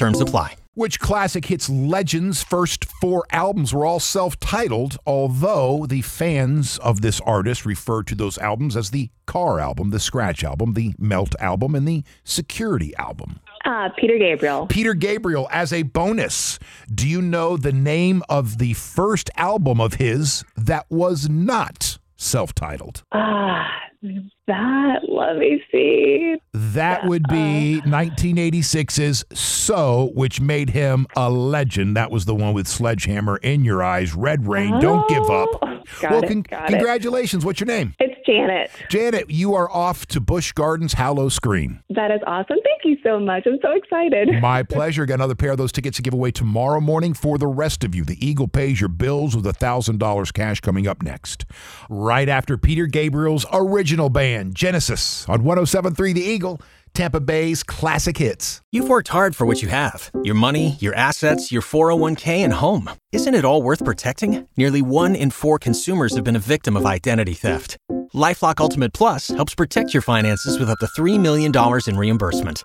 Terms apply. Which classic hits legends' first four albums were all self titled, although the fans of this artist refer to those albums as the Car album, the Scratch album, the Melt album, and the Security album. Uh, Peter Gabriel. Peter Gabriel, as a bonus, do you know the name of the first album of his that was not self titled? Ah, that, let me see. That would be uh. 1986's So, which made him a legend. That was the one with Sledgehammer in Your Eyes, Red Rain, Don't Give oh, Up. Oh, got well, it, con- got it. congratulations. What's your name? It's Janet. Janet, you are off to Busch Gardens Howl-O-Scream. That is awesome. Thank you so much. I'm so excited. My pleasure. Got another pair of those tickets to give away tomorrow morning for the rest of you. The Eagle pays your bills with $1,000 cash coming up next. Right after Peter Gabriel's original band, Genesis, on 1073 The Eagle, Tampa Bay's classic hits. You've worked hard for what you have your money, your assets, your 401k, and home. Isn't it all worth protecting? Nearly one in four consumers have been a victim of identity theft. Lifelock Ultimate Plus helps protect your finances with up to $3 million in reimbursement.